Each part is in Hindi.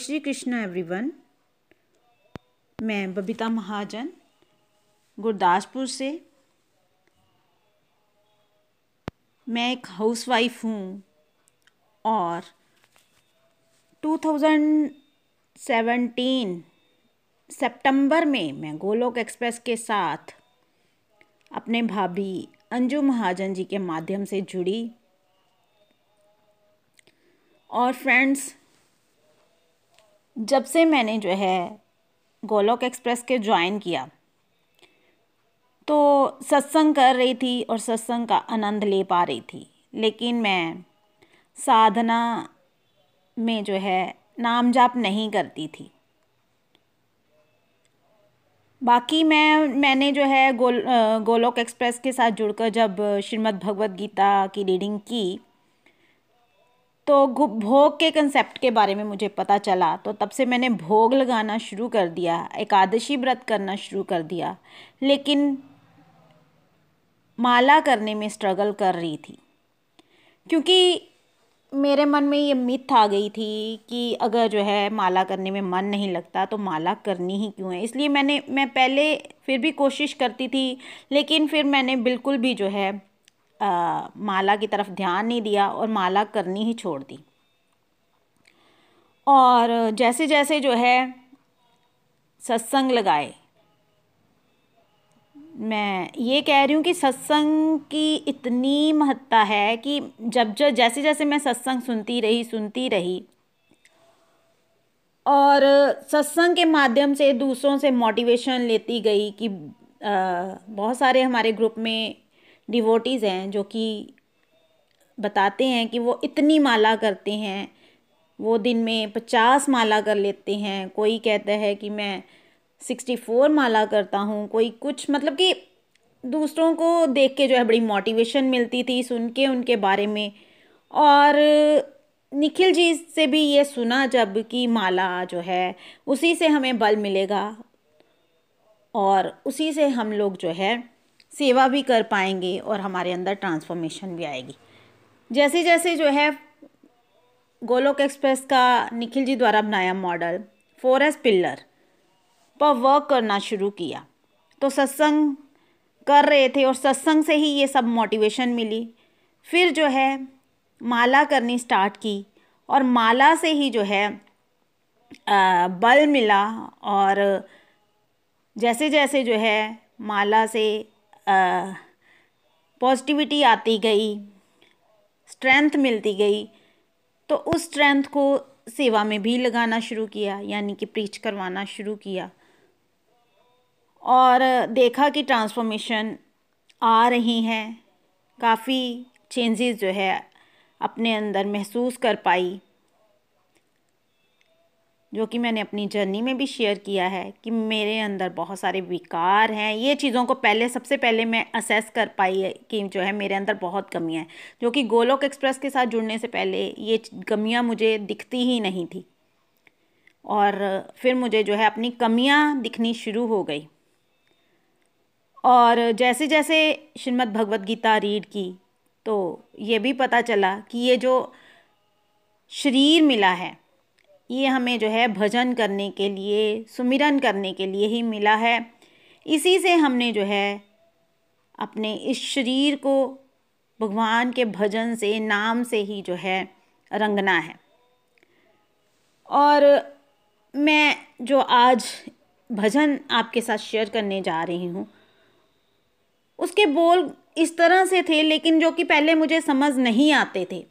श्री कृष्ण एवरीवन मैं बबीता महाजन, गुरदासपुर से। मैं एक हाउसवाइफ हूँ और 2017 सितंबर में मैं गोलोक एक्सप्रेस के साथ अपने भाभी अंजू महाजन जी के माध्यम से जुड़ी और फ्रेंड्स जब से मैंने जो है गोलोक एक्सप्रेस के ज्वाइन किया तो सत्संग कर रही थी और सत्संग का आनंद ले पा रही थी। लेकिन मैं साधना में जो है नाम जाप नहीं करती थी। बाकी मैं, मैंने जो है गोल गोलोक एक्सप्रेस के साथ जुड़कर जब श्रीमद् भगवत गीता की रीडिंग की तो भोग के कंसेप्ट के बारे में मुझे पता चला। तो तब से मैंने भोग लगाना शुरू कर दिया, एकादशी व्रत करना शुरू कर दिया। लेकिन माला करने में स्ट्रगल कर रही थी। क्योंकि मेरे मन में ये मिथ आ गई थी कि अगर जो है माला करने में मन नहीं लगता तो माला करनी ही क्यों है? इसलिए मैंने, मैं पहले फिर भी कोशिश करती थी, लेकिन फिर मैंने बिल्कुल भी जो है आ, माला की तरफ़ ध्यान नहीं दिया और माला करनी ही छोड़ दी। और जैसे जैसे जो है सत्संग लगाए। मैं ये कह रही हूँ कि सत्संग की इतनी महत्ता है कि जब जब जैसे जैसे मैं सत्संग सुनती रही सुनती रही और सत्संग के माध्यम से दूसरों से मोटिवेशन लेती गई कि बहुत सारे हमारे ग्रुप में डिवोटीज़ हैं जो कि बताते हैं कि वो इतनी माला करते हैं, वो दिन में पचास माला कर लेते हैं। कोई कहता है कि मैं सिक्सटी फोर माला करता हूँ, कोई कुछ मतलब कि दूसरों को देख के जो है बड़ी मोटिवेशन मिलती थी सुन के उनके बारे में। और निखिल जी से भी ये सुना जब कि माला जो है, उसी से हमें बल मिलेगा। और उसी से हम लोग जो है सेवा भी कर पाएँगे और हमारे अंदर ट्रांसफॉर्मेशन भी आएगी। जैसे जैसे जो है, गोलोक एक्सप्रेस का निखिल जी द्वारा बनाया मॉडल फोर एस पिल्लर पर वर्क करना शुरू किया। तो सत्संग कर रहे थे और सत्संग से ही ये सब मोटिवेशन मिली। फिर जो है, माला करनी स्टार्ट की और माला से ही जो है बल मिला और जैसे जैसे जो है, माला से पॉजिटिविटी आती गई स्ट्रेंथ मिलती गई तो उस स्ट्रेंथ को सेवा में भी लगाना शुरू किया, यानी कि प्रीच करवाना शुरू किया। और देखा कि ट्रांसफॉर्मेशन आ रही हैं, काफ़ी चेंजेस जो है अपने अंदर महसूस कर पाई। जो कि मैंने अपनी जर्नी में भी शेयर किया है कि मेरे अंदर बहुत सारे विकार हैं। ये चीज़ों को पहले, सबसे पहले मैं असेस कर पाई है कि जो है मेरे अंदर बहुत कमियाँ हैं। जो कि गोलोक एक्सप्रेस के साथ जुड़ने से पहले ये कमियाँ मुझे दिखती ही नहीं थी। और फिर मुझे जो है अपनी कमियाँ दिखनी शुरू हो गई। और जैसे जैसे श्रीमद् भगवद गीता रीड की तो ये भी पता चला कि ये जो शरीर मिला है ये हमें जो है भजन करने के लिए, सुमिरन करने के लिए ही मिला है। इसी से हमने जो है अपने इस शरीर को भगवान के भजन से, नाम से ही जो है रंगना है। और मैं जो आज भजन आपके साथ शेयर करने जा रही हूँ, उसके बोल इस तरह से थे, लेकिन जो कि पहले मुझे समझ नहीं आते थे।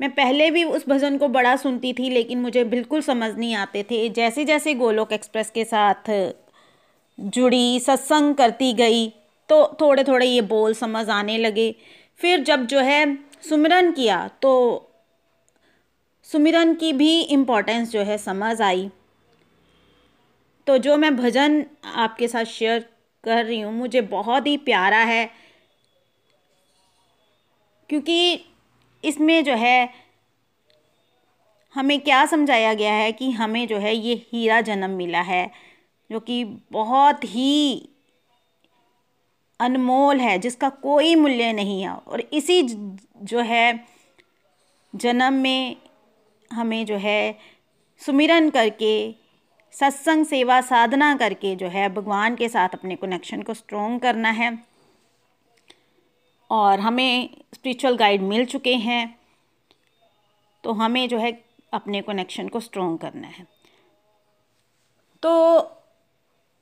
मैं पहले भी उस भजन को बड़ा सुनती थी, लेकिन मुझे बिल्कुल समझ नहीं आते थे। जैसे जैसे गोलोक एक्सप्रेस के साथ जुड़ी सत्संग करती गई तो थोड़े थोड़े ये बोल समझ आने लगे। फिर जब जो है सुमिरन किया तो सुमिरन की भी इम्पोर्टेंस जो है समझ आई। तो जो मैं भजन आपके साथ शेयर कर रही हूँ, मुझे बहुत ही प्यारा है, क्योंकि इसमें जो है, हमें क्या समझाया गया है कि हमें जो है ये हीरा जन्म मिला है, जो कि बहुत ही अनमोल है, जिसका कोई मूल्य नहीं है। और इसी जो है, जन्म में हमें जो है सुमिरन करके, सत्संग सेवा साधना करके जो है, भगवान के साथ अपने कनेक्शन को स्ट्रॉन्ग करना है। और हमें स्पिरिचुअल गाइड मिल चुके हैं तो हमें जो है अपने कनेक्शन को स्ट्रॉन्ग करना है। तो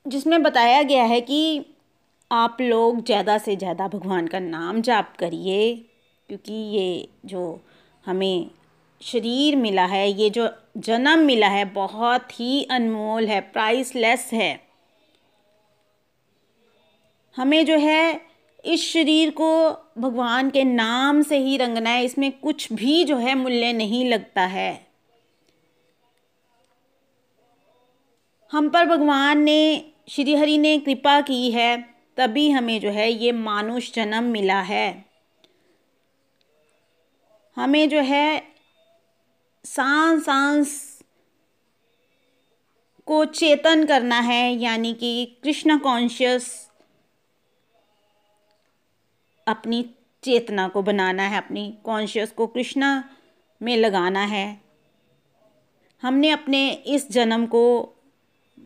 जिसमें बताया गया है कि आप लोग ज़्यादा से ज़्यादा भगवान का नाम जाप करिए, क्योंकि ये जो हमें शरीर मिला है, ये जो जन्म मिला है, बहुत ही अनमोल है प्राइसलेस है। हमें जो है इस शरीर को भगवान के नाम से ही रंगना है, इसमें कुछ भी जो है मूल्य नहीं लगता है। हम पर भगवान ने, श्री हरि ने कृपा की है, तभी हमें जो है ये मानुष जन्म मिला है। हमें जो है सांस सांस को चेतन करना है, यानी कि कृष्ण कॉन्शियस अपनी चेतना को बनाना है, अपनी कॉन्शियस को कृष्णा में लगाना है। हमने अपने इस जन्म को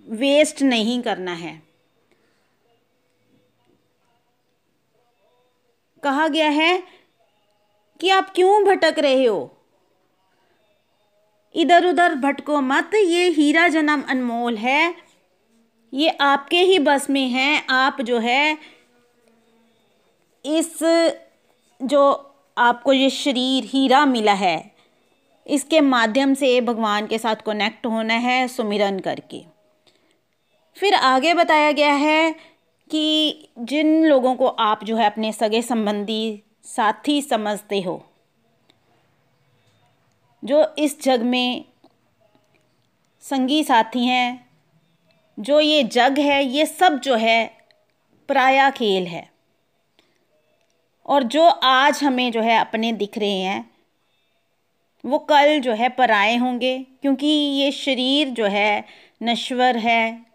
वेस्ट नहीं करना है। कहा गया है कि आप क्यों भटक रहे हो? इधर उधर भटको मत, ये हीरा जन्म अनमोल है, ये आपके ही बस में है, आप जो है इस जो आपको ये शरीर हीरा मिला है, इसके माध्यम से भगवान के साथ कनेक्ट होना है सुमिरन करके। फिर आगे बताया गया है कि जिन लोगों को आप जो है अपने सगे संबंधी साथी समझते हो, जो इस जग में संगी साथी हैं, जो ये जग है, ये सब जो है पराया खेल है। और जो आज हमें जो है अपने दिख रहे हैं, वो कल जो है पराए होंगे, क्योंकि ये शरीर जो है नश्वर है,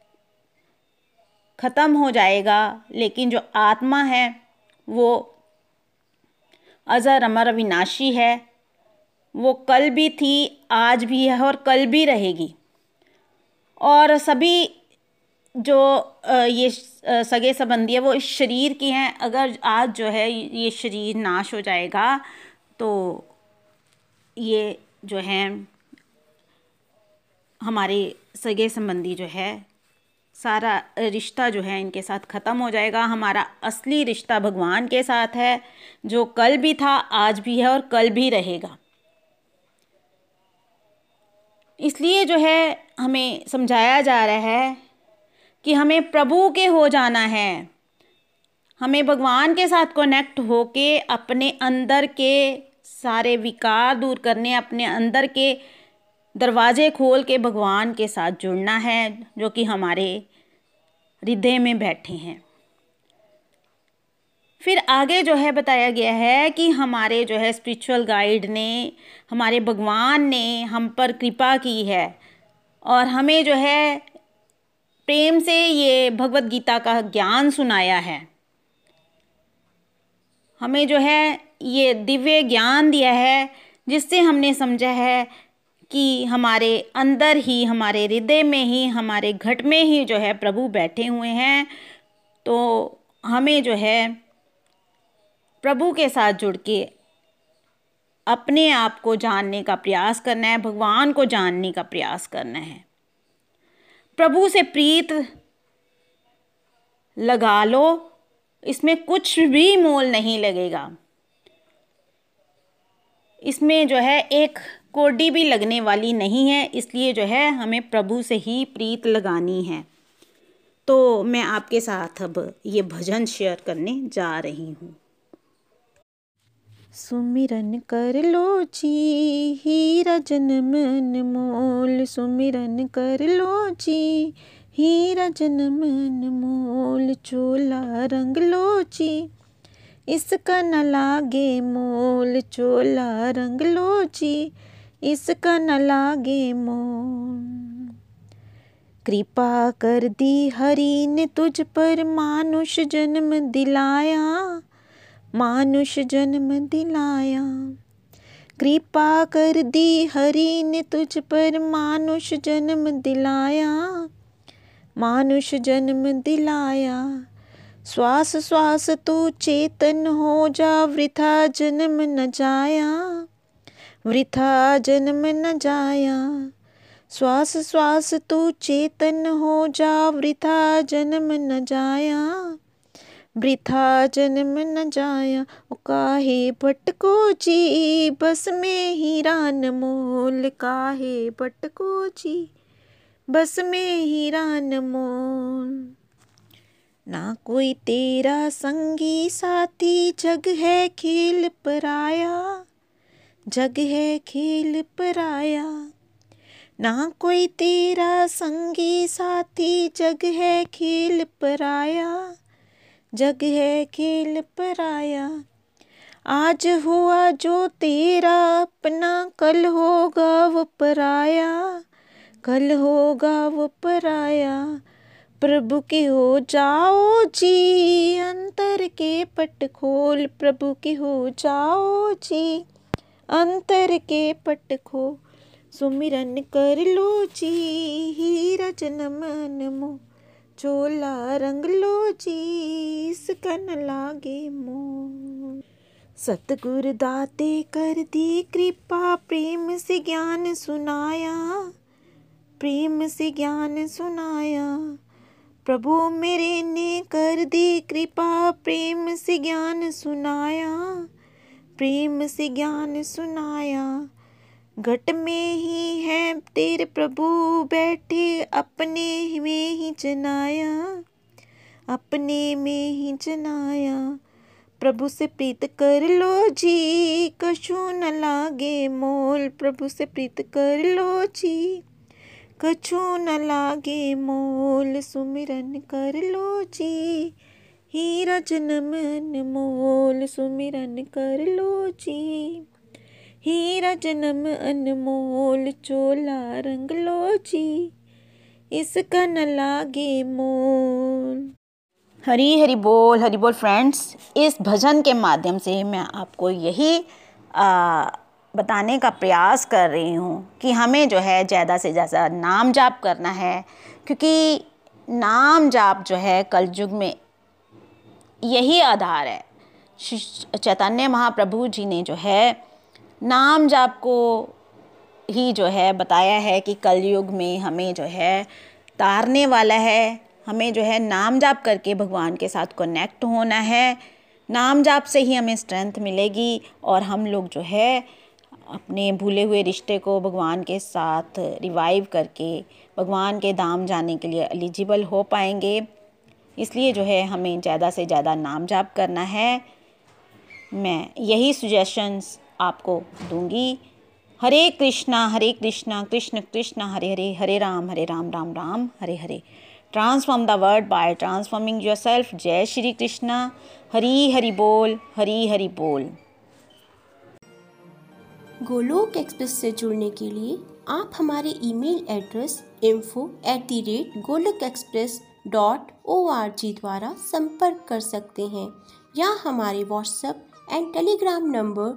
ख़त्म हो जाएगा, लेकिन जो आत्मा है, वो अज़र अमर अविनाशी है, वो कल भी थी, आज भी है और कल भी रहेगी। और सभी जो ये सगे संबंधी है, वो इस शरीर की हैं। अगर आज जो है ये शरीर नाश हो जाएगा तो ये जो है, हमारे सगे संबंधी जो है, सारा रिश्ता जो है इनके साथ ख़त्म हो जाएगा। हमारा असली रिश्ता भगवान के साथ है, जो कल भी था, आज भी है और कल भी रहेगा। इसलिए जो है, हमें समझाया जा रहा है कि हमें प्रभु के हो जाना है। हमें भगवान के साथ कनेक्ट होके अपने अंदर के सारे विकार दूर करने, अपने अंदर के दरवाजे खोल के भगवान के साथ जुड़ना है, जो कि हमारे हृदय में बैठे हैं। फिर आगे जो है बताया गया है कि हमारे जो है स्पिरिचुअल गाइड ने, हमारे भगवान ने हम पर कृपा की है और हमें जो है प्रेम से ये भगवत गीता का ज्ञान सुनाया है। हमें जो है ये दिव्य ज्ञान दिया है, जिससे हमने समझा है कि हमारे अंदर ही, हमारे हृदय में ही, हमारे घट में ही जो है प्रभु बैठे हुए हैं। तो हमें जो है प्रभु के साथ जुड़ के अपने आप को जानने का प्रयास करना है, भगवान को जानने का प्रयास करना है। प्रभु से प्रीत लगा लो, इसमें कुछ भी मोल नहीं लगेगा। इसमें जो है एक कोडी भी लगने वाली नहीं है, इसलिए जो है हमें प्रभु से ही प्रीत लगानी है। तो मैं आपके साथ अब ये भजन शेयर करने जा रही हूँ। सुमिरन कर लो जी हीरा जन्म मोल। सुमिरन कर लो जी हीरा जन्म मोल। चोला रंग लो जी इसका न लागे मोल। चोला रंग लो जी इसका न लागे मोल। कृपा कर दी हरि ने तुझ पर, मानुष जन्म दिलाया। मानुष जन्म दिलाया। कृपा कर दी हरि ने तुझ पर मानुष जन्म दिलाया। मानुष जन्म दिलाया। श्वास श्वास तू चेतन हो जा, वृथा जन्म न जाया। वृथा जन्म न जाया। श्वास श्वास तू चेतन हो जा, वृथा जन्म न जाया। वृथा जन्म न जाया काहे भटको जी, बस में ही रान मोल, काहे भटको जी, बस में ही रान मोल। ना कोई तेरा संगी साथी, जग है खेल पराया, जग है खेल पराया। ना कोई तेरा संगी साथी, जग है खेल पराया जग है खेल पराया। आज हुआ जो तेरा, अपना कल होगा वो पराया। कल होगा वो पराया। प्रभु के हो जाओ जी, अंतर के पट खोल। प्रभु के हो जाओ जी, अंतर के पट खो सुमिरन कर लो जी, हीरा जन्म नमो। चोला रंग लो जी इसका न लागे मो सतगुर दाते कर दी कृपा, प्रेम से ज्ञान सुनाया, प्रेम से ज्ञान सुनाया। प्रभु मेरे ने कर दी कृपा, प्रेम से ज्ञान सुनाया, प्रेम से ज्ञान सुनाया। घट में ही है तेरे प्रभु, बैठे अपने में ही जनाया, अपने में ही जनाया। प्रभु से प्रीत कर लो जी, कछु न लागे मोल। प्रभु से प्रीत कर लो जी, कछु न लागे मोल। सुमिरन कर लो जी, हीरा जन्म मोल। सुमिरन कर लो जी। हीरा जन्म अनमोल चोला रंग लो जी इसका न लागे मोल। हरी हरी बोल हरी बोल फ्रेंड्स इस भजन के माध्यम से मैं आपको यही आ, बताने का प्रयास कर रही हूँ कि हमें जो है ज़्यादा से ज़्यादा नाम जाप करना है क्योंकि नाम जाप जो है कलयुग में यही आधार है। चैतन्य महाप्रभु जी ने जो है नाम जाप को ही जो है बताया है कि कलयुग में हमें जो है तारने वाला है, हमें जो है नाम जाप करके भगवान के साथ कनेक्ट होना है, नाम जाप से ही हमें स्ट्रेंथ मिलेगी और हम लोग जो है अपने भूले हुए रिश्ते को भगवान के साथ रिवाइव करके भगवान के धाम जाने के लिए एलिजिबल हो पाएँगे। इसलिए जो है हमें ज़्यादा से ज़्यादा नाम जाप करना है। मैं यही सुजेशंस आपको दूँगी। Hare Krishna Hare Krishna, Krishna Krishna, Hare Hare Hare Ram Hare Ram Ram Ram, Hare Hare. Transform the world by transforming your self जय श्री कृष्णा। हरी हरि बोल, हरी हरि बोल। गोलोक एक्सप्रेस से जुड़ने के लिए आप हमारे email address info at the rate Golok express dot O R G द्वारा संपर्क कर सकते हैं। या हमारे WhatsApp and Telegram number